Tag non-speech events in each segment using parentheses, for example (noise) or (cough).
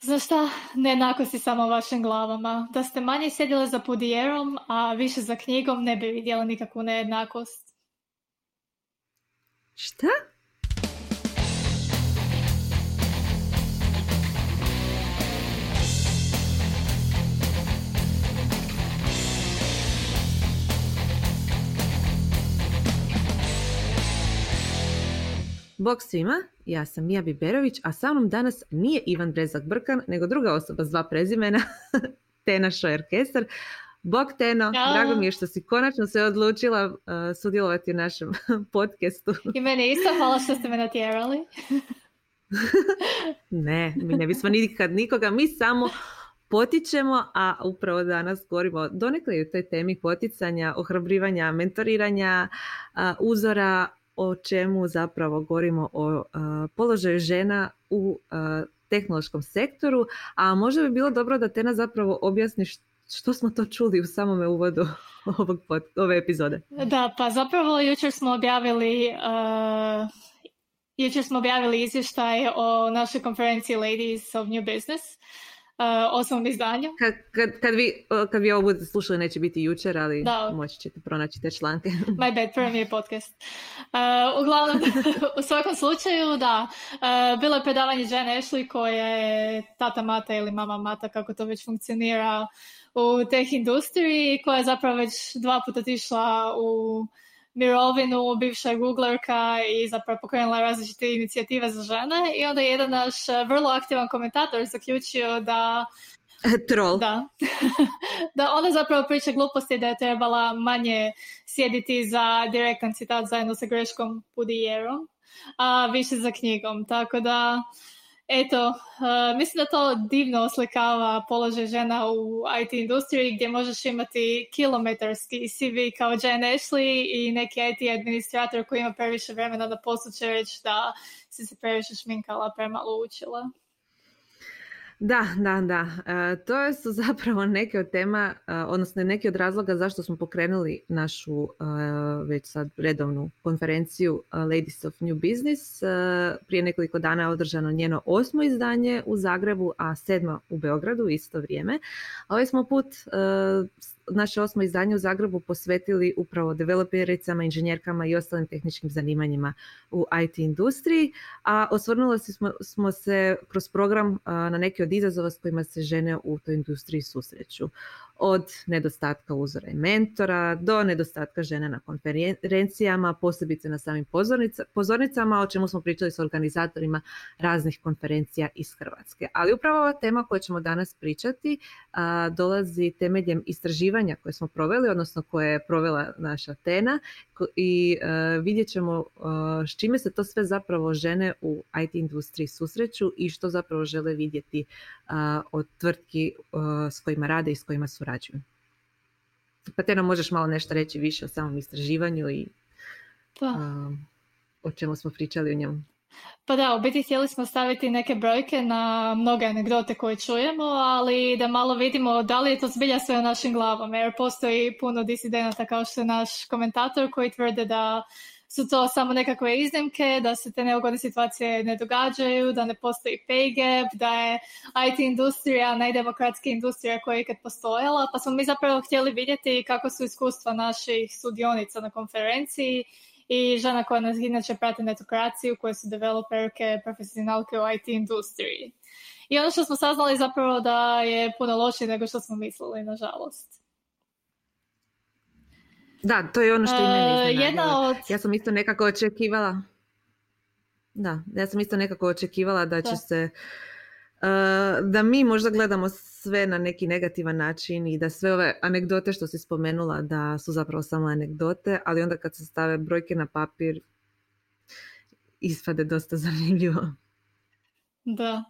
Znaš šta, nejednakosti samo u vašim glavama. Da ste manje sjedile za pudijerom, a više za knjigom, ne bi vidjela nikakvu nejednakost. Šta? Bog svima, ja sam Mija Biberović, a sa mnom danas nije Ivan Brezak Brkan, nego druga osoba s dva prezimena, (laughs) Tena Šojer-Kesar. Bog Teno, drago mi je što si konačno se odlučila uh, sudjelovati u našem (laughs) podcastu. I meni isto hvala što ste me natjerali. (laughs) ne, mi ne bismo nikad nikoga, mi samo potičemo, a upravo danas govorimo donekle o toj temi poticanja, ohrabrivanja, mentoriranja, uzora, o čemu zapravo govorimo o položaju žena u tehnološkom sektoru, a možda bi bilo dobro da Tena zapravo objasniš što smo to čuli u samome uvodu (laughs) ovog ove epizode. Da, pa zapravo jučer smo objavili uh, jučer smo objavili izvještaj o našoj konferenciji Ladies of New Business uh, osmom izdanju. Kad, kad, kad, vi, kad vi ovo budete slušali neće biti jučer, ali da. moći ćete pronaći te članke. (laughs) My bad, prvi mi je podcast. Uh, uglavnom, (laughs) u svakom slučaju, da, uh, bilo je predavanje žene Ashley koja je tata mata ili mama mata, kako to već funkcionira u teh industriji, koja je zapravo već dva puta otišla u mirovinu, bivša googlerka i zapravo pokrenula različite inicijative za žene i onda je jedan naš e, vrlo aktivan komentator zaključio da Troll. Da. (laughs) da ona zapravo priča gluposti da je trebala manje sjediti za direktan citat zajedno sa greškom Pudijerom, a više za knjigom. Tako da Eto, uh, mislim da to divno oslikava položaj žena u IT industriji gdje možeš imati kilometarski CV kao Jen Ashley i neki IT administrator koji ima previše vremena da poslu reći da si se previše šminkala, premalo učila. Da, da, da. E, to su (laughs) zapravo neke od tema, e, odnosno neki od razloga zašto smo pokrenuli našu e, već sad redovnu konferenciju Ladies of New Business. Prije nekoliko dana je održano njeno osmo izdanje u Zagrebu, a sedma u Beogradu isto vrijeme. Ovaj smo put naše osmo izdanje u Zagrebu posvetili upravo developericama, inženjerkama i ostalim tehničkim zanimanjima u IT industriji, a osvrnuli smo, smo se kroz program na neke od izazova s kojima se žene u toj industriji susreću od nedostatka uzora i mentora do nedostatka žena na konferencijama, posebice na samim pozornicama, o čemu smo pričali s organizatorima raznih konferencija iz Hrvatske. Ali upravo ova tema koju ćemo danas pričati dolazi temeljem istraživanja koje smo proveli, odnosno koje je provela naša Tena i uh, vidjet ćemo s čime se to sve zapravo žene u IT industriji susreću i što zapravo žele vidjeti od tvrtki s kojima rade i s kojima surađuju. Pa te nam možeš malo nešto reći više o samom istraživanju i pa. o čemu smo pričali u njemu. Pa da, u biti htjeli smo staviti neke brojke na mnoge anegdote koje čujemo, ali da malo vidimo da li je to zbilja sve u našim glavama, jer postoji puno disidenata kao što je naš komentator koji tvrde da su to samo nekakve iznimke, da se te neugodne situacije ne događaju, da ne postoji pay gap, da je IT industrija najdemokratska industrija koja je ikad postojala, pa smo mi zapravo htjeli vidjeti kako su iskustva naših sudionica na konferenciji i žena koja nas inače prati netokraciju, koje su developerke, profesionalke u IT industriji. I ono što smo saznali zapravo da je puno lošije nego što smo mislili, nažalost. Da, to je ono što i uh, jedna od... Ja sam isto nekako očekivala da, ja sam isto nekako očekivala da će se da mi možda gledamo sve na neki negativan način i da sve ove anegdote što si spomenula da su zapravo samo anegdote, ali onda kad se stave brojke na papir ispade dosta (laughs) zanimljivo. Da,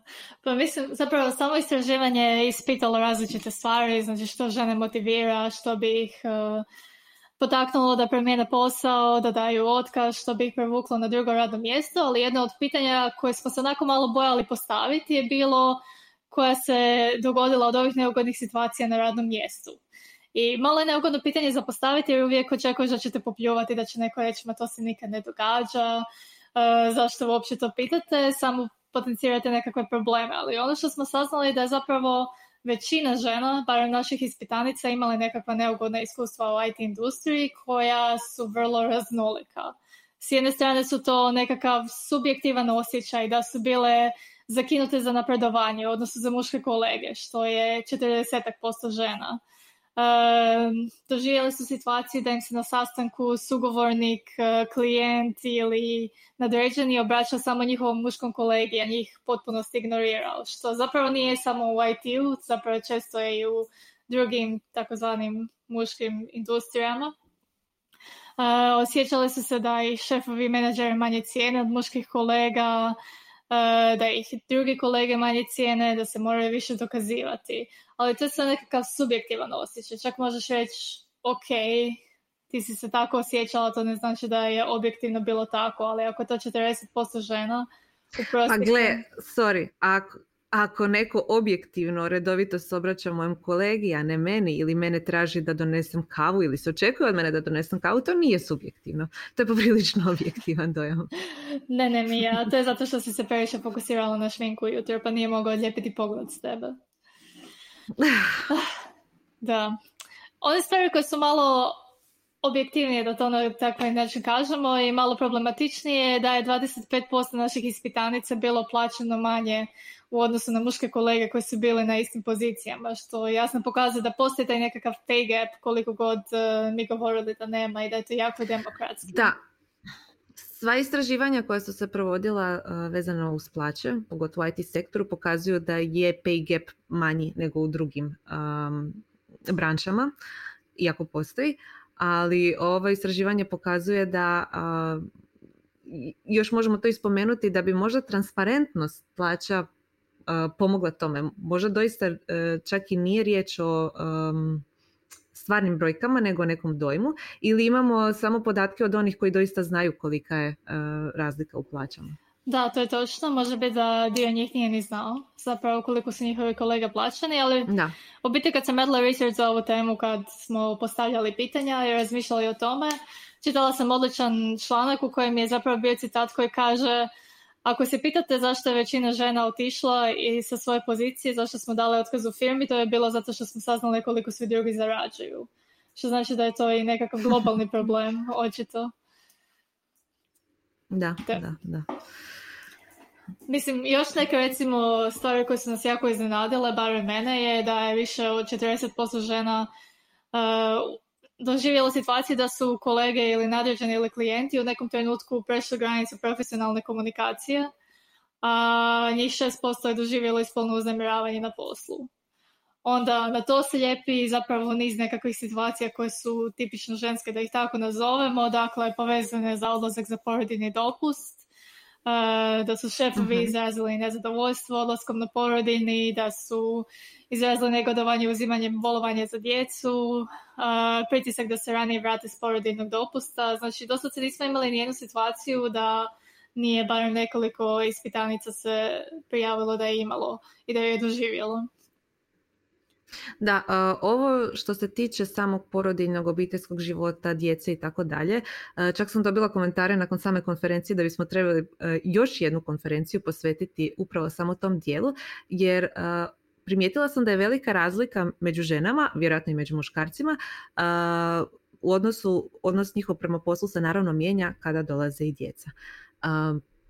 pa mislim, zapravo samo istraživanje je ispitalo različite stvari, znači što žene motivira, što bi ih potaknulo da promijene posao, da daju otkaz, što bi ih prevuklo na drugo radno mjesto, ali jedno od pitanja koje smo se onako malo bojali postaviti je bilo koja se dogodila od ovih neugodnih situacija na radnom mjestu. I malo je neugodno pitanje za postaviti jer uvijek očekuješ da ćete popljuvati, da će neko reći ma to se nikad ne događa, uh, zašto uopće to pitate, samo potencirate nekakve probleme. Ali ono što smo saznali da je zapravo većina žena, barem naših ispitanica, imale nekakva neugodna iskustva u IT industriji koja su vrlo raznolika. S jedne strane su to nekakav subjektivan osjećaj da su bile zakinute za napredovanje, odnosno za muške kolege, što je 40% žena. Uh, doživjeli su situaciju da im se na sastanku sugovornik, e, klijent ili nadređeni obraća samo njihovom muškom kolegi, a njih potpuno ignorirao, što zapravo nije samo u IT-u, zapravo često je i u drugim takozvanim muškim industrijama. Uh, osjećali su se da i šefovi menadžeri manje cijene od muških kolega, da ih drugi kolege manje cijene, da se moraju više dokazivati. Ali to je sve nekakav subjektivan osjećaj. Čak možeš reći, ok, ti si se tako osjećala, to ne znači da je objektivno bilo tako, ali ako to 40% žena, u A gle, sorry, ako, ako neko objektivno redovito se obraća mojem kolegi, a ne meni, ili mene traži da donesem kavu ili se očekuje od mene da donesem kavu, to nije subjektivno. To je poprilično (laughs) objektivan dojam. ne, ne, Mija, to je zato što si se previše fokusirala na šminku jutro, pa nije mogao odlijepiti pogled s tebe. (laughs) da. One stvari koje su malo objektivnije da to na takav način kažemo i malo problematičnije je da je 25% naših ispitanica bilo plaćeno manje u odnosu na muške kolege koji su bili na istim pozicijama, što jasno pokazuje da postoji taj nekakav pay gap koliko god uh, mi govorili da nema i da je to jako demokratski. Da, Sva istraživanja koja su se provodila vezano uz plaće, pogotovo u IT sektoru, pokazuju da je pay gap manji nego u drugim branšama, iako postoji ali ovo istraživanje pokazuje da još možemo to ispomenuti da bi možda transparentnost plaća pomogla tome. Možda doista e, čak i nije riječ o stvarnim brojkama nego o nekom dojmu ili imamo samo podatke od onih koji doista znaju kolika je e, razlika u plaćama. Da, to je točno. Može biti da dio njih nije ni znao zapravo koliko su njihovi kolega plaćani, ali da. u biti kad sam radila research za ovu temu, kad smo postavljali pitanja i razmišljali o tome, čitala sam odličan članak u kojem je zapravo bio citat koji kaže ako se pitate zašto je većina žena otišla i sa svoje pozicije, zašto smo dali otkaz u firmi, to je bilo zato što smo saznali koliko svi drugi zarađuju. Što znači da je to i nekakav globalni (laughs) problem, očito. Da, da, da. Mislim, još neke recimo stvari koje su nas jako iznenadile, bar mene, je da je više od 40% žena uh, doživjelo situaciju da su kolege ili nadređeni ili klijenti u nekom trenutku prešli granicu profesionalne komunikacije, a njih 6% je doživjelo ispolno uznemiravanje na poslu. Onda na to se lijepi zapravo niz nekakvih situacija koje su tipično ženske, da ih tako nazovemo, dakle povezane za odlazak za porodini dopust, da su šefovi uh izrazili nezadovoljstvo odlaskom na porodini, da su izrazili negodovanje uzimanjem bolovanja za djecu, pritisak da se ranije vrate s porodinog dopusta. Znači, dosta se nismo imali nijednu situaciju da nije barem nekoliko ispitanica se prijavilo da je imalo i da je doživjelo. Da, ovo što se tiče samog porodiljnog obiteljskog života, djece i tako dalje, čak sam dobila komentare nakon same konferencije da bismo trebali još jednu konferenciju posvetiti upravo samo tom dijelu, jer primijetila sam da je velika razlika među ženama, vjerojatno i među muškarcima, u odnosu, odnos njihov prema poslu se naravno mijenja kada dolaze i djeca.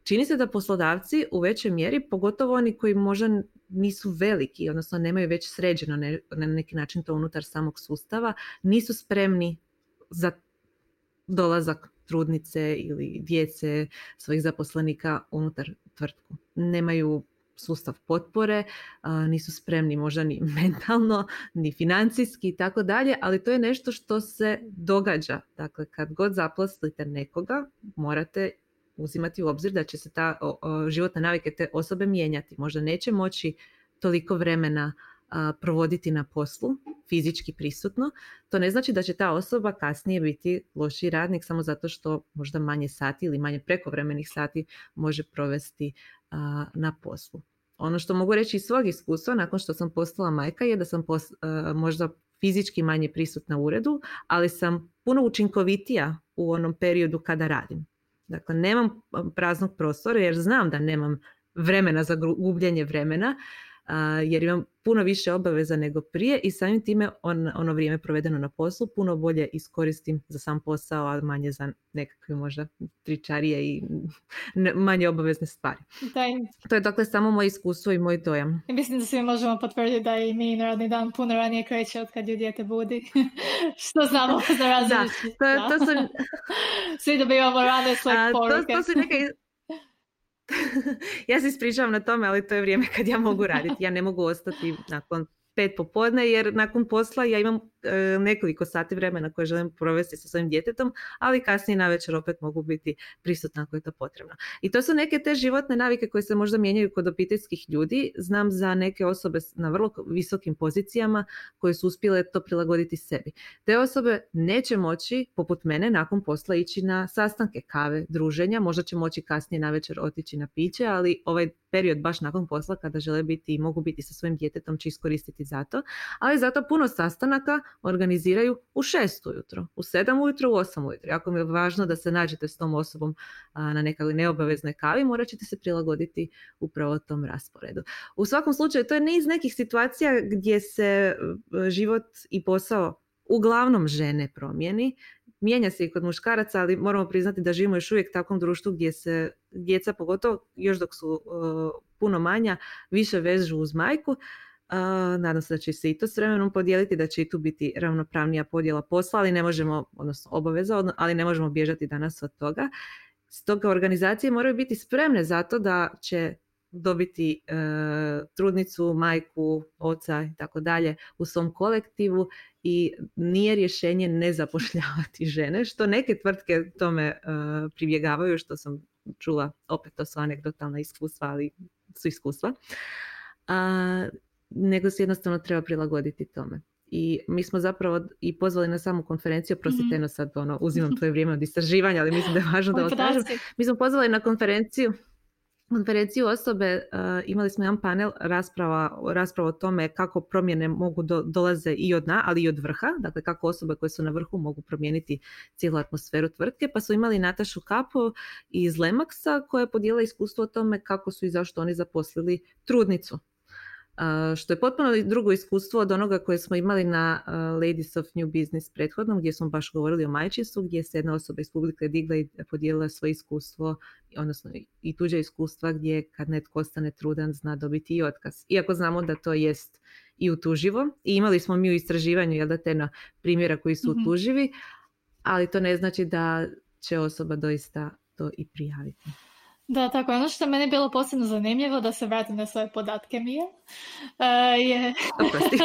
Čini se da poslodavci u većoj mjeri, pogotovo oni koji možda nisu veliki, odnosno nemaju već sređeno na neki način to unutar samog sustava, nisu spremni za dolazak trudnice ili djece svojih zaposlenika unutar tvrtku. Nemaju sustav potpore, nisu spremni možda ni (laughs) mentalno, ni financijski i tako dalje, ali to je nešto što se događa. Dakle, kad god zaposlite nekoga, morate uzimati u obzir da će se ta životne navike te osobe mijenjati. Možda neće moći toliko vremena provoditi na poslu, fizički prisutno. To ne znači da će ta osoba kasnije biti loši radnik samo zato što možda manje sati ili manje prekovremenih sati može provesti na poslu. Ono što mogu reći iz svog iskustva nakon što sam postala majka je da sam možda fizički manje prisutna u uredu, ali sam puno učinkovitija u onom periodu kada radim. Dakle, nemam praznog prostora jer znam da nemam vremena za gubljenje vremena jer imam puno više obaveza nego prije i samim time on, ono vrijeme provedeno na poslu puno bolje iskoristim za sam posao, a manje za nekakve možda tričarije i (laughs) manje obavezne stvari. To je dakle samo moje iskustvo i moj dojam. Mislim da svi možemo potvrditi da i mi radni dan puno ranije kreće od kad ju dijete budi. (laughs) Što znamo za Da, to, to su... (laughs) svi dobivamo rane svoje poruke. To, to su neke (laughs) ja se ispričavam na tome, ali to je vrijeme kad ja mogu raditi. Ja ne mogu ostati nakon pet popodne jer nakon posla ja imam nekoliko sati vremena koje želim provesti sa svojim djetetom, ali kasnije na večer opet mogu biti prisutna ako je to potrebno. I to su neke te životne navike koje se možda mijenjaju kod obiteljskih ljudi. Znam za neke osobe na vrlo visokim pozicijama koje su uspjele to prilagoditi sebi. Te osobe neće moći, poput mene, nakon posla ići na sastanke kave, druženja, možda će moći kasnije na večer otići na piće, ali ovaj period baš nakon posla kada žele biti i mogu biti sa svojim djetetom će iskoristiti za to, ali zato puno sastanaka organiziraju u šest ujutro, u sedam ujutro, u osam ujutro. Ako mi je važno da se nađete s tom osobom na nekakvoj neobaveznoj kavi, morat ćete se prilagoditi upravo tom rasporedu. U svakom slučaju, to je niz nekih situacija gdje se e, život i posao uglavnom žene promijeni, mijenja se i kod muškaraca, ali moramo priznati da živimo još uvijek u takvom društvu gdje se djeca, pogotovo još dok su e, puno manja, više vežu uz majku. Uh, nadam se da će se i to s vremenom podijeliti, da će i tu biti ravnopravnija podjela posla, ali ne možemo, odnosno obaveza, ali ne možemo bježati danas od toga. Stoga organizacije moraju biti spremne za to da će dobiti e, trudnicu, majku, oca i tako dalje u svom kolektivu i nije rješenje ne zapošljavati (laughs) žene, što neke tvrtke tome e, pribjegavaju, što sam čula, opet to su anegdotalna iskustva, ali su iskustva. A, nego se jednostavno treba prilagoditi tome. I mi smo zapravo i pozvali na samu konferenciju, oprostite, mm sad ono, uzimam tvoje vrijeme od istraživanja, ali mislim da je važno da kažem. Mi smo pozvali na konferenciju konferenciju osobe imali smo jedan panel rasprava, rasprava o tome kako promjene mogu do, dolaze i od na, ali i od vrha, dakle kako osobe koje su na vrhu mogu promijeniti cijelu atmosferu tvrtke, pa su imali Natašu Kapo iz Lemaksa koja je podijela iskustvo o tome kako su i zašto oni zaposlili trudnicu što je potpuno drugo iskustvo od onoga koje smo imali na Ladies of New Business prethodnom, gdje smo baš govorili o majčinstvu, gdje se jedna osoba iz publike digla i podijelila svoje iskustvo, odnosno i tuđe iskustva gdje kad netko ostane trudan zna dobiti i otkaz. Iako znamo da to jest i utuživo. I imali smo mi u istraživanju jel da te na primjera koji su mm utuživi, ali to ne znači da će osoba doista to i prijaviti. Da, tako ono što je meni bilo posebno zanimljivo, da se vratim na svoje podatke Mije, uh, je...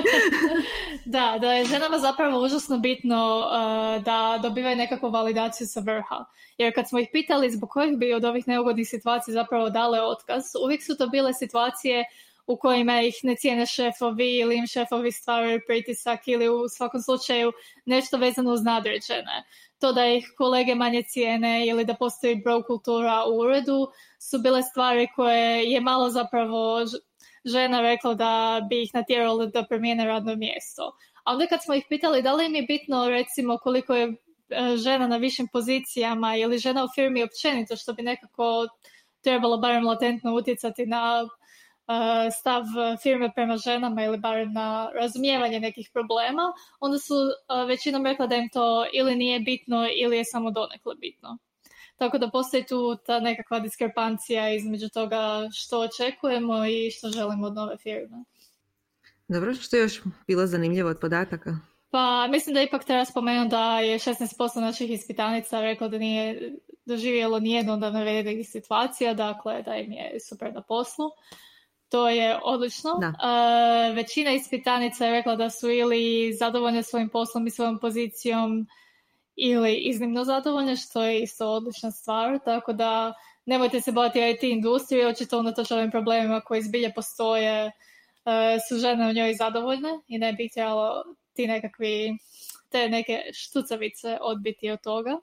(laughs) da, da je ženama zapravo užasno bitno uh, da dobivaju nekakvu validaciju sa vrha. Jer kad smo ih pitali zbog kojih bi od ovih neugodnih situacija zapravo dale otkaz, uvijek su to bile situacije u kojima ih ne cijene šefovi ili im šefovi stvaraju pritisak ili u svakom slučaju nešto vezano uz nadređene to da ih kolege manje cijene ili da postoji bro kultura u uredu su bile stvari koje je malo zapravo žena rekla da bi ih natjeralo da promijene radno mjesto. A onda kad smo ih pitali da li im je bitno recimo koliko je e, žena na višim pozicijama ili žena u firmi općenito što bi nekako trebalo barem latentno utjecati na stav firme prema ženama ili barem na razumijevanje nekih problema, onda su e, većinom rekla da im to ili nije bitno ili je samo donekle bitno. Tako da postoji tu ta nekakva diskrepancija između toga što očekujemo i što želimo od nove firme. Dobro, što je još bilo zanimljivo od podataka? Pa mislim da ipak treba spomenuti da je 16% naših ispitanica reklo da nije doživjelo nijednu od navedenih situacija, dakle da im je super na poslu. To je odlično. Uh, većina ispitanica je rekla da su ili zadovoljne svojim poslom i svojom pozicijom ili iznimno zadovoljne, što je isto odlična stvar. Tako da nemojte se bojati IT industrije, očito unatoč ovim problemima koji zbilje postoje uh, su žene u njoj zadovoljne i ne bi trebalo ti nekakvi te neke štucavice odbiti od toga.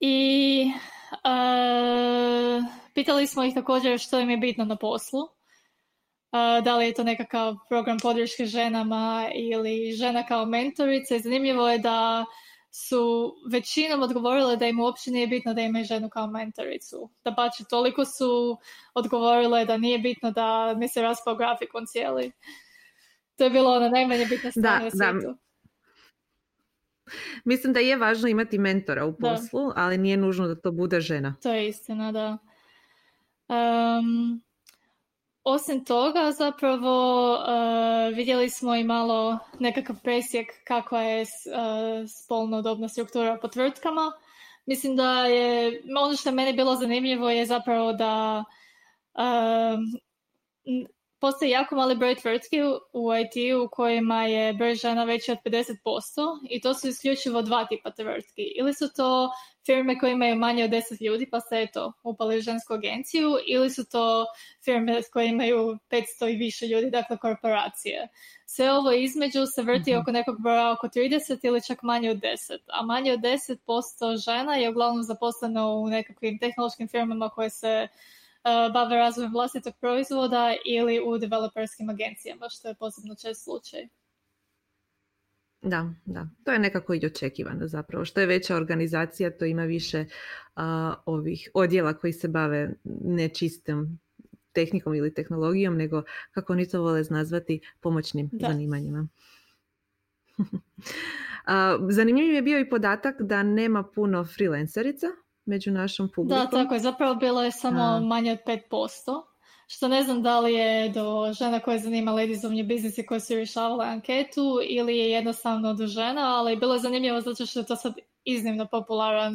I uh, pitali smo ih također što im je bitno na poslu. Uh, da li je to nekakav program podrške ženama ili žena kao mentorica. zanimljivo je da su većinom odgovorile da im uopće nije bitno da imaju ženu kao mentoricu. Da bače toliko su odgovorile da nije bitno da mi se raspao grafikon cijeli. To je bilo ono najmanje bitno stvar svijetu. Mislim da je važno imati mentora u poslu, ali nije nužno da to bude žena. To je istina, da. Um, osim toga, zapravo uh, vidjeli smo i malo nekakav presjek kakva je uh, spolno dobna struktura po tvrtkama. Mislim da je, ono što je meni bilo zanimljivo je zapravo da um, postoji jako mali broj tvrtki u IT u kojima je broj žena veći od 50% i to su isključivo dva tipa tvrtki. Ili su to firme koje imaju manje od 10 ljudi pa se eto upali u žensku agenciju ili su to firme koje imaju 500 i više ljudi, dakle korporacije. Sve ovo između se vrti mhm. oko nekog broja oko 30 ili čak manje od 10, a manje od 10% žena je uglavnom zaposleno u nekakvim tehnološkim firmama koje se bave razvojem vlastitog proizvoda ili u developerskim agencijama, što je posebno čest slučaj. Da, da. To je nekako i očekivano zapravo. Što je veća organizacija, to ima više ovih odjela koji se bave nečistom tehnikom ili tehnologijom, nego kako oni to vole nazvati pomoćnim zanimanjima. (laughs) Zanimljiv je bio i podatak da nema puno freelancerica među našom publikom. Da, tako je. Zapravo bilo je samo manje od 5% što ne znam da li je do žena koje zanima Ladies of New Business i koje su rješavale anketu ili je jednostavno do žena, ali bilo je zanimljivo zato što je to sad iznimno popularan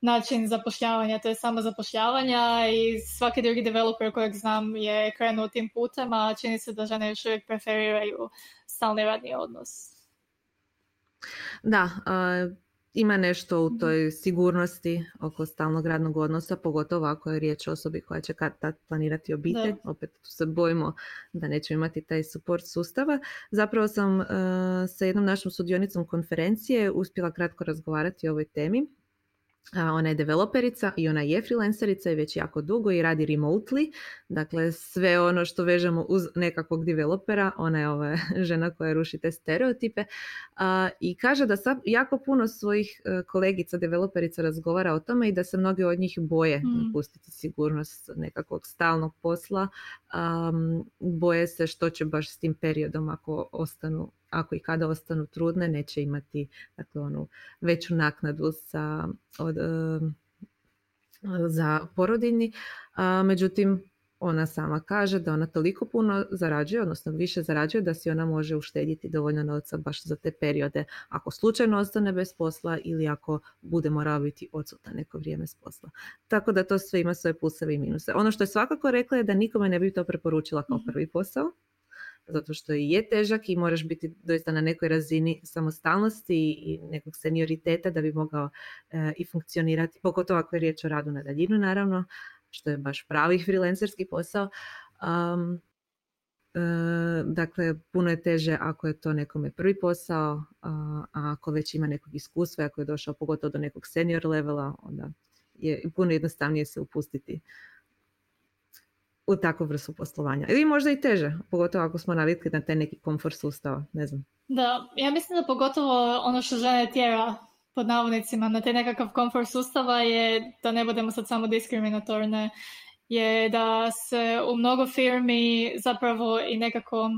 način zapošljavanja, to je samo zapošljavanja i svaki drugi developer kojeg znam je krenuo tim putem, a čini se da žene još uvijek preferiraju stalni radni odnos. Da, ima nešto u toj sigurnosti oko stalnog radnog odnosa, pogotovo ako je riječ o osobi koja će kad tad planirati obitelj. Opet se bojimo da nećemo imati taj support sustava. Zapravo sam uh, sa jednom našom sudionicom konferencije uspjela kratko razgovarati o ovoj temi ona je developerica i ona je freelancerica i već jako dugo i radi remotely. Dakle, sve ono što vežemo uz nekakvog developera, ona je ova (laughs) žena koja ruši te stereotipe. I kaže da sad jako puno svojih e, kolegica developerica razgovara o tome i da se mnogi od njih boje mm. napustiti sigurnost nekakvog stalnog posla. boje se što će baš s tim periodom ako ostanu ako i kada ostanu trudne neće imati dakle, onu veću naknadu za, od, za porodini. međutim, ona sama kaže da ona toliko puno zarađuje, odnosno više zarađuje da si ona može uštedjeti dovoljno novca baš za te periode ako slučajno ostane bez posla ili ako bude morao biti odsutan neko vrijeme s posla. Tako da to sve ima svoje pluseve i minuse. Ono što je svakako rekla je da nikome ne bi to preporučila kao mhm. prvi posao, zato što je težak i moraš biti doista na nekoj razini samostalnosti i nekog senioriteta da bi mogao e, i funkcionirati, pogotovo ako je riječ o radu na daljinu naravno, što je baš pravi freelancerski posao. Um, dakle, puno je teže ako je to nekome prvi posao, a ako već ima nekog iskustva, ako je došao pogotovo do nekog senior levela, onda je puno jednostavnije se upustiti u takvu vrstu poslovanja. Ili možda i teže, pogotovo ako smo navikli na taj neki komfort sustava, ne znam. Da, ja mislim da pogotovo ono što žene tjera pod navodnicima na taj nekakav komfort sustava je da ne budemo sad samo diskriminatorne, je da se u mnogo firmi zapravo i nekako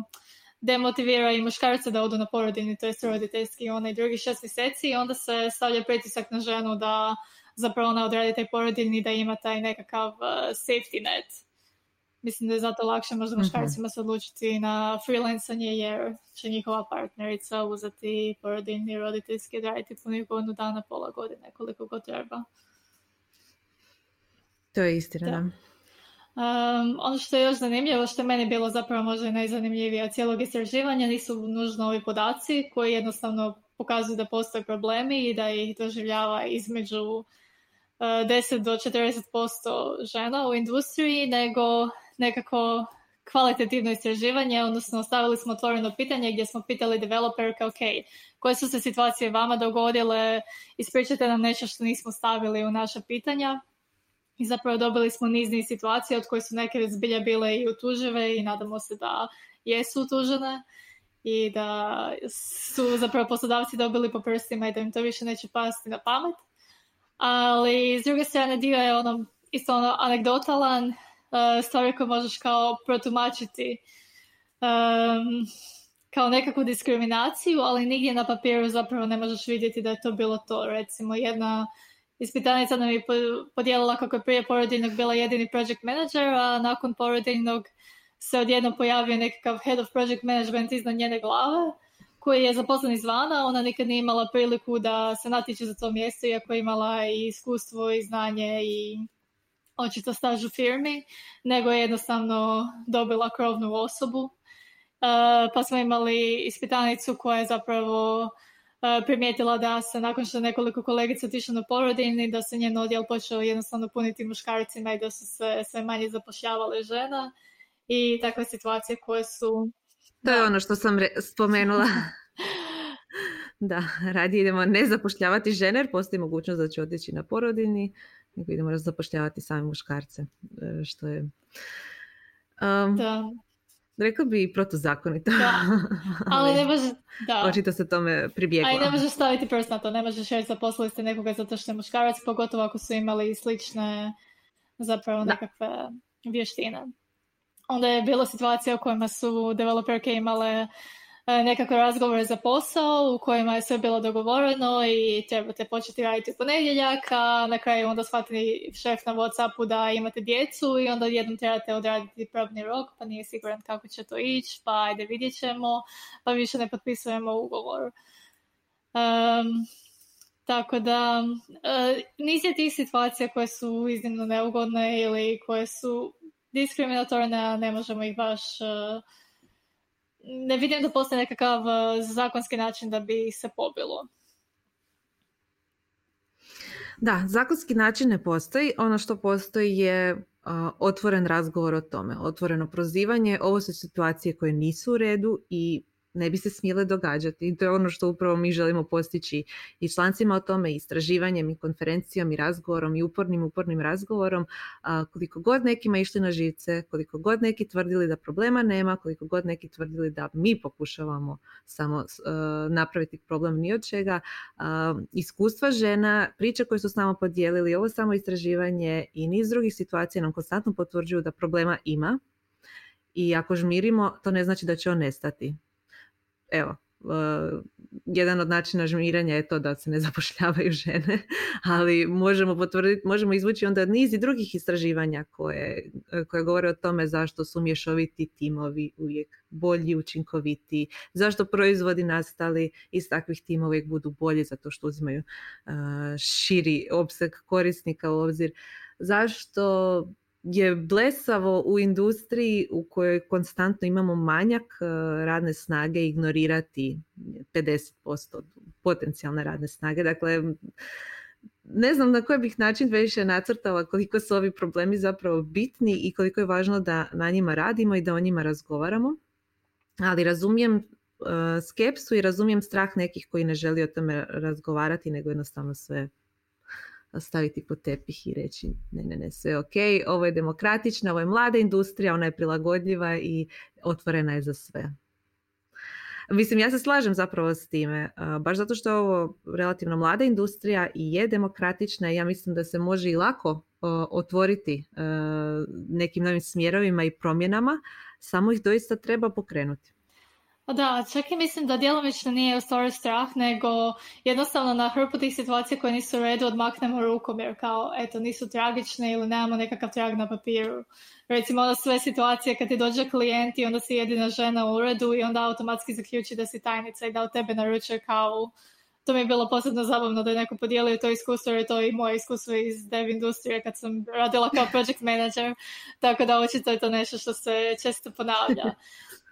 demotivira i muškarce da odu na porodini, to je roditeljski onaj drugi šest mjeseci i onda se stavlja pritisak na ženu da zapravo ona odradi taj porodini da ima taj nekakav uh, safety net mislim da je zato lakše možda mhm. muškarcima se odlučiti na freelancanje jer će njihova partnerica uzeti porodini roditeljski raditi punih godinu dana, pola godine, koliko god treba. To je istina, da. Um, ono što je još zanimljivo, što je meni bilo zapravo možda i najzanimljivije od cijelog istraživanja, nisu nužno ovi podaci koji jednostavno pokazuju da postoje problemi i da ih doživljava između uh, 10 do 40% žena u industriji, nego nekako kvalitativno istraživanje, odnosno stavili smo otvoreno pitanje gdje smo pitali developerke, ok, koje su se situacije vama dogodile, ispričajte nam nešto što nismo stavili u naša pitanja. I zapravo dobili smo niz niz situacija od kojih su neke zbilja bile i utužive i nadamo se da jesu utužene. i da su zapravo poslodavci dobili po prstima i da im to više neće pasti na pamet. Ali s druge strane dio je ono isto ono anegdotalan, stvari koje možeš kao protumačiti um, kao nekakvu diskriminaciju, ali nigdje na papiru zapravo ne možeš vidjeti da je to bilo to. Recimo jedna ispitanica nam je podijelila kako je prije porodiljnog bila jedini project manager, a nakon porodiljnog se odjednom pojavio nekakav head of project management iznad njene glave koji je zaposlen izvana, ona nikad nije imala priliku da se natječe za to mjesto, iako je imala i iskustvo i znanje i očito staž u firmi, nego je jednostavno dobila krovnu osobu. Uh, pa smo imali ispitanicu koja je zapravo uh, primijetila da se nakon što nekoliko kolegica otišlo na porodini, da se njen odjel počeo jednostavno puniti muškarcima i da su se sve manje zapošljavale žena i takve situacije koje su... To je ono što sam spomenula. (laughs) da, radi idemo ne zapošljavati žene jer postoji mogućnost da će otići na porodini, nego idemo zapošljavati same muškarce, e, što je... Um, da. Rekao bi i protuzakonito. Da, (laughs) ali ne može... Da. Očito se tome pribjegla. Ali ne možeš staviti prst na to, ne možeš reći zaposlili ste nekoga zato što je muškarac, pogotovo ako su imali slične zapravo nekakve vještine onda je bila situacija u kojima su developerke imale nekakve razgovore za posao u kojima je sve bilo dogovoreno i trebate početi raditi u ponedjeljak, a na kraju onda shvati šef na Whatsappu da imate djecu i onda jednom trebate odraditi probni rok, pa nije siguran kako će to ići, pa ajde vidjet ćemo, pa više ne potpisujemo ugovor. Um, tako da, uh, niz je tih situacija koje su iznimno neugodne ili koje su diskriminatorne, a ne možemo ih baš... E, ne vidim da postoji nekakav e, zakonski način da bi se pobilo. Da, zakonski način ne postoji. Ono što postoji je e, otvoren razgovor o tome, otvoreno prozivanje. Ovo su situacije koje nisu u redu i ne bi se smjele događati. I to je ono što upravo mi želimo postići i člancima o tome, i istraživanjem, i konferencijom, i razgovorom, i upornim, upornim razgovorom. A, koliko god nekima išli na živce, koliko god neki tvrdili da problema nema, koliko god neki tvrdili da mi pokušavamo samo napraviti problem ni od čega, iskustva žena, priče koje su s nama podijelili, ovo samo istraživanje i niz drugih situacija nam konstantno potvrđuju da problema ima i ako žmirimo, to ne znači da će on nestati evo, jedan od načina žmiranja je to da se ne (laughs) zapošljavaju žene, ali možemo potvrditi, možemo izvući onda niz i drugih istraživanja koje, koje govore o tome zašto su mješoviti timovi uvijek bolji, učinkoviti, zašto proizvodi nastali iz takvih timova uvijek budu bolji zato što uzimaju uh, širi opseg korisnika u obzir, zašto je blesavo u industriji u kojoj konstantno imamo manjak e, radne snage ignorirati 50% potencijalne radne snage. Dakle, ne znam na koji bih način više nacrtala koliko su ovi problemi zapravo bitni i koliko je važno da na njima radimo i da o njima razgovaramo. Ali razumijem e, skepsu i razumijem strah nekih koji ne želi o tome razgovarati, nego jednostavno sve staviti pod tepih i reći ne, ne, ne, sve ok, ovo je demokratična, ovo je mlada industrija, ona je prilagodljiva i otvorena je za sve. Mislim, ja se slažem zapravo s time, baš zato što je ovo relativno mlada industrija i je demokratična i ja mislim da se može i lako otvoriti nekim novim smjerovima i promjenama, samo ih doista treba pokrenuti. Da, čak i mislim da djelomično nije u stvari strah, nego jednostavno na hrpu tih situacija koje nisu u redu odmaknemo rukom jer kao, eto, nisu tragične ili nemamo nekakav trag na papiru. Recimo onda sve situacije kad ti dođe klijent i onda si jedina žena u uredu i onda automatski zaključi da si tajnica i da od tebe naručuje kao to mi je bilo posebno zabavno da je neko podijelio to iskustvo jer je to i moje iskustvo iz dev industrije kad sam radila kao project manager, tako da očito je to nešto što se često ponavlja.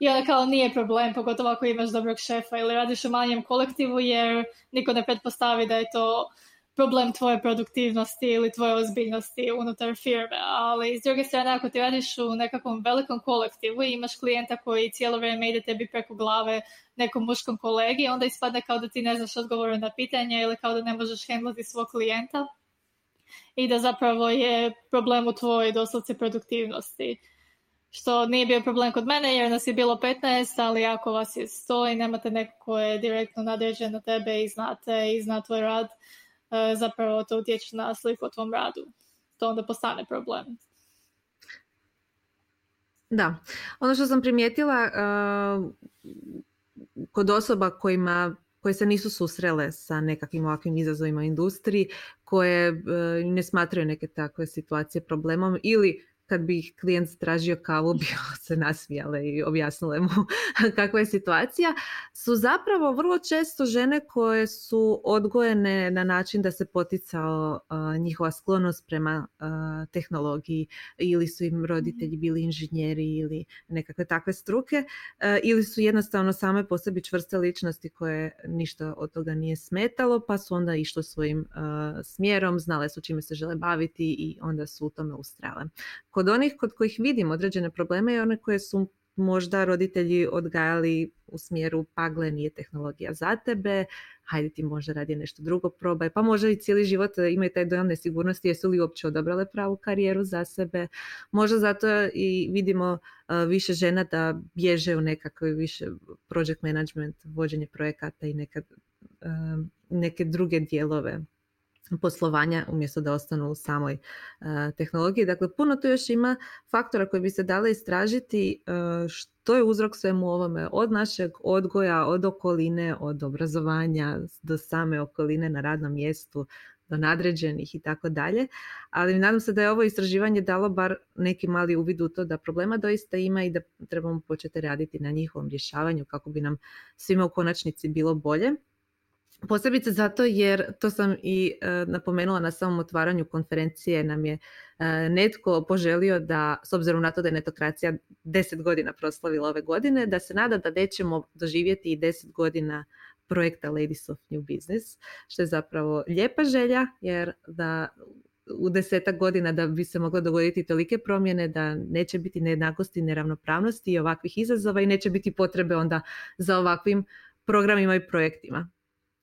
I onda kao nije problem, pogotovo ako imaš dobrog šefa ili radiš u manjem kolektivu jer niko ne pretpostavi da je to problem tvoje produktivnosti ili tvoje ozbiljnosti unutar firme. Ali s druge strane, ako ti radiš u nekakvom velikom kolektivu i imaš klijenta koji cijelo vrijeme ide tebi preko glave nekom muškom kolegi, onda ispadne kao da ti ne znaš odgovore na pitanje ili kao da ne možeš hendlati svog klijenta i da zapravo je problem u tvojoj doslovce produktivnosti što nije bio problem kod mene jer nas je bilo 15, ali ako vas je 100 i nemate neko koje je direktno nadređen na tebe i znate i zna tvoj rad, zapravo to utječe na sliku o tvom radu. To onda postane problem. Da, ono što sam primijetila e, kod osoba kojima koje se nisu susrele sa nekakvim ovakvim izazovima u industriji, koje e, ne smatraju neke takve situacije problemom ili kad bi ih klijent tražio kavu, (laughs) bi se nasmijale i objasnile mu (laughs) kakva je situacija, su zapravo vrlo često žene koje su odgojene na način da se poticao njihova sklonost prema tehnologiji ili su im roditelji mhm. bili inženjeri ili nekakve takve struke ili su jednostavno same po sebi čvrste ličnosti koje ništa od toga nije smetalo pa su onda išle svojim smjerom, znale su čime se žele baviti i onda su u tome ustrale kod onih kod kojih vidim određene probleme i one koje su možda roditelji odgajali u smjeru pagle nije tehnologija za tebe, hajde ti možda radi nešto drugo probaj, pa možda i cijeli život imaju taj dojam nesigurnosti, jesu li uopće odabrale pravu karijeru za sebe, možda zato i vidimo više žena da bježe u nekakve više project management, vođenje projekata i nekad, neke druge dijelove poslovanja umjesto da ostanu u samoj e, tehnologiji. Dakle, puno tu još ima faktora koji bi se dali istražiti e, što je uzrok svemu ovome od našeg odgoja, od okoline, od obrazovanja do same okoline na radnom mjestu, do nadređenih i tako dalje. Ali nadam se da je ovo istraživanje dalo bar neki mali uvid u to da problema doista ima i da trebamo početi raditi na njihovom rješavanju kako bi nam svima u konačnici bilo bolje. Posebice zato jer, to sam i e, napomenula na samom otvaranju konferencije, nam je e, netko poželio da, s obzirom na to da je netokracija deset godina proslavila ove godine, da se nada da nećemo doživjeti i deset godina projekta Ladies of New Business, što je zapravo lijepa želja, jer da u desetak godina da bi se moglo dogoditi tolike promjene da neće biti nejednakosti, neravnopravnosti i ovakvih izazova i neće biti potrebe onda za ovakvim programima i projektima.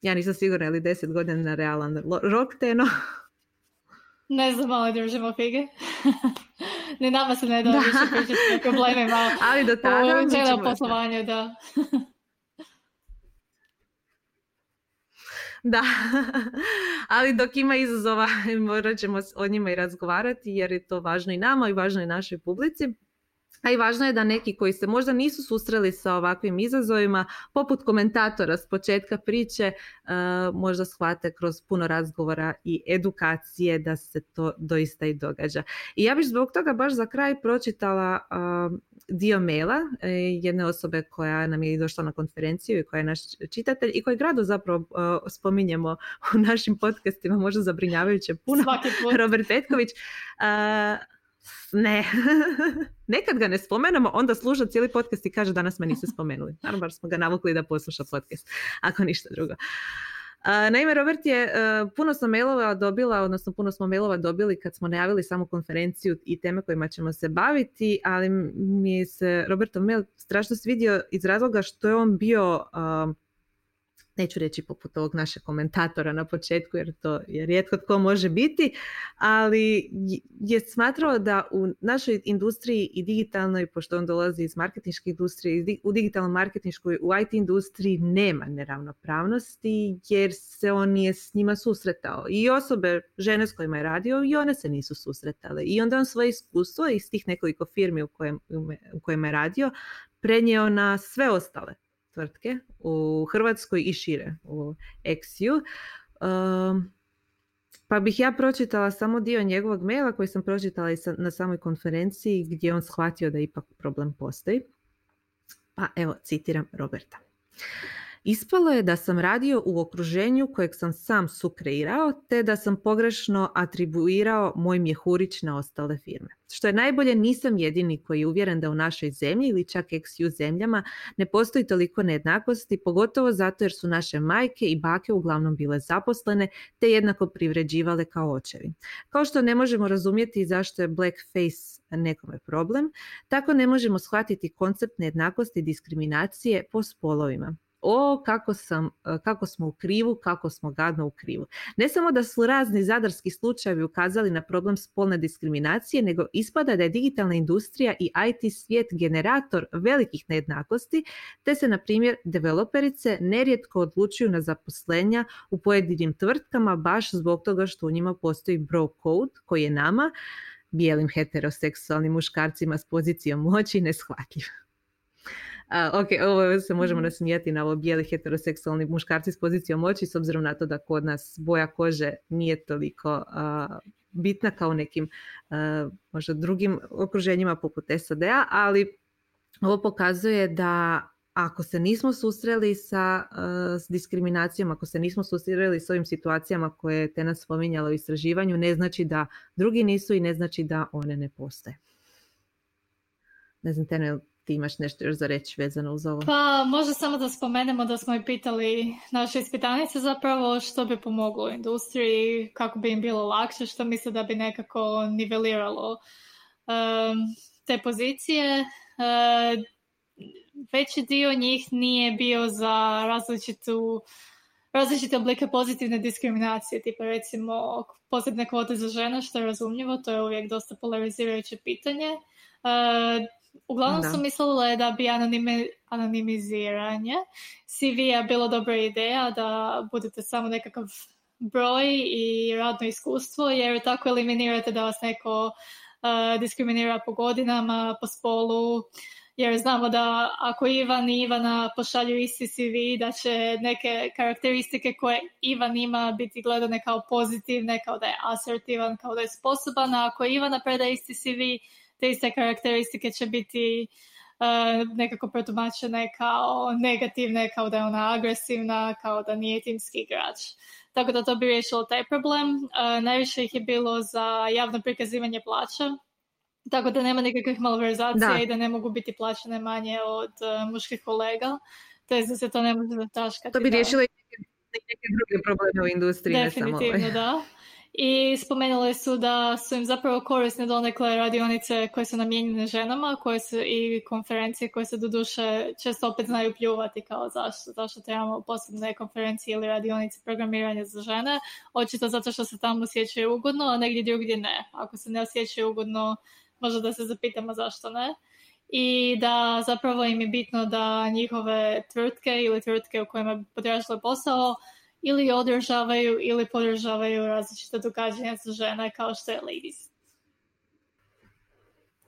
Ja nisam sigurna ili deset godina na realan rok teno. (laughs) Ne znam, ali držimo fige. (laughs) ne nama se ne da više pričati o (laughs) problemima. ali do tada u poslovanju, da. da, ali dok ima izazova morat ćemo o njima i razgovarati jer je to važno i nama i važno i našoj publici. A i važno je da neki koji se možda nisu susreli sa ovakvim izazovima, poput komentatora s početka priče, e, možda shvate kroz puno razgovora i edukacije da se to doista i događa. I ja bih zbog toga baš za kraj pročitala e, dio maila e, jedne osobe koja nam je došla na konferenciju i koja je naš čitatelj i koji grado zapravo spominjemo u našim podcastima, možda zabrinjavajuće puno, (laughs) Robert Petković ne, (laughs) nekad ga ne spomenemo, onda sluša cijeli podcast i kaže danas me niste spomenuli. Naravno, bar smo ga navukli da posluša podcast, ako ništa drugo. Naime, Robert je, e, puno smo mailova dobila, odnosno puno smo mailova dobili kad smo najavili samu konferenciju i teme kojima ćemo se baviti, ali mi se Robertov mail strašno svidio iz razloga što je on bio neću reći poput ovog našeg komentatora na početku jer to je rijetko tko može biti, ali je smatrao da u našoj industriji i digitalnoj, pošto on dolazi iz marketinške industrije, u digitalnom marketinškoj, u IT industriji nema neravnopravnosti jer se on nije s njima susretao. I osobe, žene s kojima je radio, i one se nisu susretale. I onda on svoje iskustvo iz tih nekoliko firmi u, kojem, u kojima je radio prenio na sve ostale tvrtke u Hrvatskoj i šire u XU. Um, pa bih ja pročitala samo dio njegovog maila koji sam pročitala i na samoj konferenciji gdje on shvatio da ipak problem postoji. Pa evo, citiram Roberta. Ispalo je da sam radio u okruženju kojeg sam sam sukreirao, te da sam pogrešno atribuirao moj mjehurić na ostale firme. Što je najbolje, nisam jedini koji je uvjeren da u našoj zemlji ili čak XU zemljama ne postoji toliko nejednakosti, pogotovo zato jer su naše majke i bake uglavnom bile zaposlene te jednako privređivale kao očevi. Kao što ne možemo razumjeti zašto je blackface nekome problem, tako ne možemo shvatiti koncept nejednakosti i diskriminacije po spolovima. O kako, sam, kako smo u krivu, kako smo gadno u krivu. Ne samo da su razni zadarski slučajevi ukazali na problem spolne diskriminacije, nego ispada da je digitalna industrija i IT svijet generator velikih nejednakosti, te se, na primjer, developerice nerijetko odlučuju na zaposlenja u pojedinim tvrtkama baš zbog toga što u njima postoji bro code koji je nama, bijelim heteroseksualnim muškarcima s pozicijom moći neshvatljiv. Uh, ok, ovo se možemo mhm. nasmijati na ovo bijeli heteroseksualni muškarci s pozicijom moći s obzirom na to da kod nas boja kože nije toliko bitna kao nekim možda drugim okruženjima poput SAD-a, ali ovo pokazuje da ako se nismo susreli sa s diskriminacijom, ako se nismo susreli s ovim situacijama koje je te nas spominjala u istraživanju, ne znači da drugi nisu i ne znači da one ne postoje. Ne znam, Tene, ti imaš nešto još za reći vezano uz ovo? Pa možda samo da spomenemo da smo i pitali naše ispitanice zapravo što bi pomoglo industriji, kako bi im bilo lakše, što misle da bi nekako niveliralo te pozicije. veći dio njih nije bio za različitu različite oblike pozitivne diskriminacije, tipa recimo posebne kvote za žene, što je razumljivo, to je uvijek dosta polarizirajuće pitanje. Uglavnom su mislile da bi anonimiziranje CV-a bilo dobra ideja, da budete samo nekakav broj i radno iskustvo, jer tako eliminirate da vas neko uh, diskriminira po godinama, po spolu, jer znamo da ako Ivan i Ivana pošalju isti CV, da će neke karakteristike koje Ivan ima biti gledane kao pozitivne, kao da je asertivan, kao da je sposoban, a ako Ivana preda isti CV, te iste karakteristike će biti uh, nekako protumačene kao negativne, kao da je ona agresivna, kao da nije timski igrač. Tako da to bi riješilo taj problem. Uh, najviše ih je bilo za javno prikazivanje plaća, tako da nema nikakvih malverzacija i da ne mogu biti plaćene manje od uh, muških kolega, te da se to ne može zataškati. To bi riješilo i neke, druge probleme u industriji. Definitivno, da i spomenule su da su im zapravo korisne donekle radionice koje su namijenjene ženama koje su i konferencije koje se doduše često opet znaju pljuvati kao zašto, zašto trebamo posebne konferencije ili radionice programiranja za žene. Očito zato što se tamo osjećaju ugodno, a negdje drugdje ne. Ako se ne osjećaju ugodno, možda da se zapitamo zašto ne. I da zapravo im je bitno da njihove tvrtke ili tvrtke u kojima bi potražile posao ili održavaju ili podržavaju različite događanja za žene kao što je Ladies.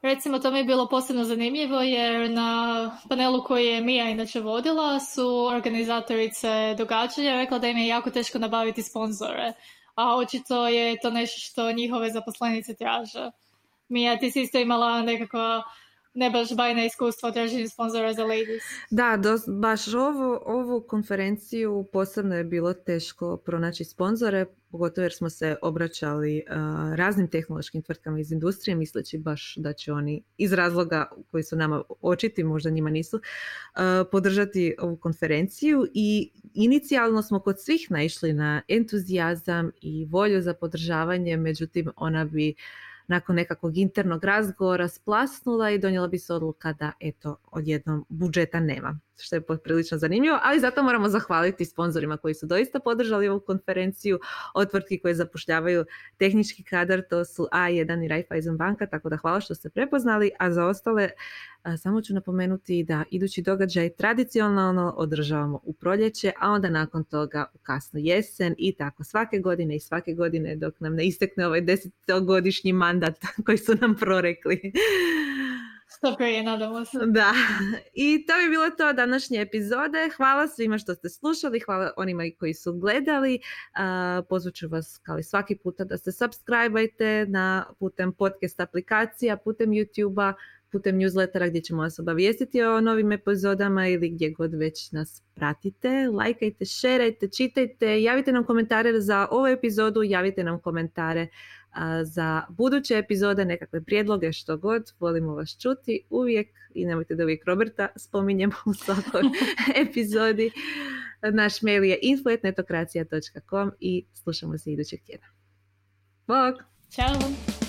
Recimo, to mi je bilo posebno zanimljivo jer na panelu koji je Mija inače vodila su organizatorice događanja rekla da im je jako teško nabaviti sponzore, a očito je to nešto što njihove zaposlenice traže. Mija, ti si isto imala nekakva ne baš bajna iskustva traženju sponzora za ladies. Da, baš ovu, ovu konferenciju posebno je bilo teško pronaći sponzore, pogotovo jer smo se obraćali raznim tehnološkim tvrtkama iz industrije, misleći baš da će oni iz razloga koji su nama očiti, možda njima nisu, podržati ovu konferenciju i inicijalno smo kod svih naišli na entuzijazam i volju za podržavanje, međutim ona bi nakon nekakvog internog razgovora splasnula i donijela bi se odluka da eto odjednom budžeta nema što je prilično zanimljivo, ali zato moramo zahvaliti sponzorima koji su doista podržali ovu konferenciju od tvrtki koje zapošljavaju tehnički kadar, to su A1 i Raiffeisen banka, tako da hvala što ste prepoznali, a za ostale samo ću napomenuti da idući događaj tradicionalno održavamo u proljeće, a onda nakon toga u kasnu jesen i tako svake godine i svake godine dok nam ne istekne ovaj desetogodišnji mandat (laughs) koji su nam prorekli. Što prije, nadamo se. Da, i to bi bilo to današnje epizode. Hvala svima što ste slušali, hvala onima koji su gledali. Uh, pozvat vas kao i svaki puta da se subscribe na putem podcast aplikacija, putem YouTube-a, putem newslettera gdje ćemo vas obavijestiti o novim epizodama ili gdje god već nas pratite. Lajkajte, šerajte, čitajte, javite nam komentare za ovu epizodu, javite nam komentare za buduće epizode, nekakve prijedloge, što god, volimo vas čuti uvijek i nemojte da uvijek Roberta spominjemo u svakoj (laughs) epizodi. Naš mail je info.netokracija.com i slušamo se idućeg tjedna. Bog! Ćao!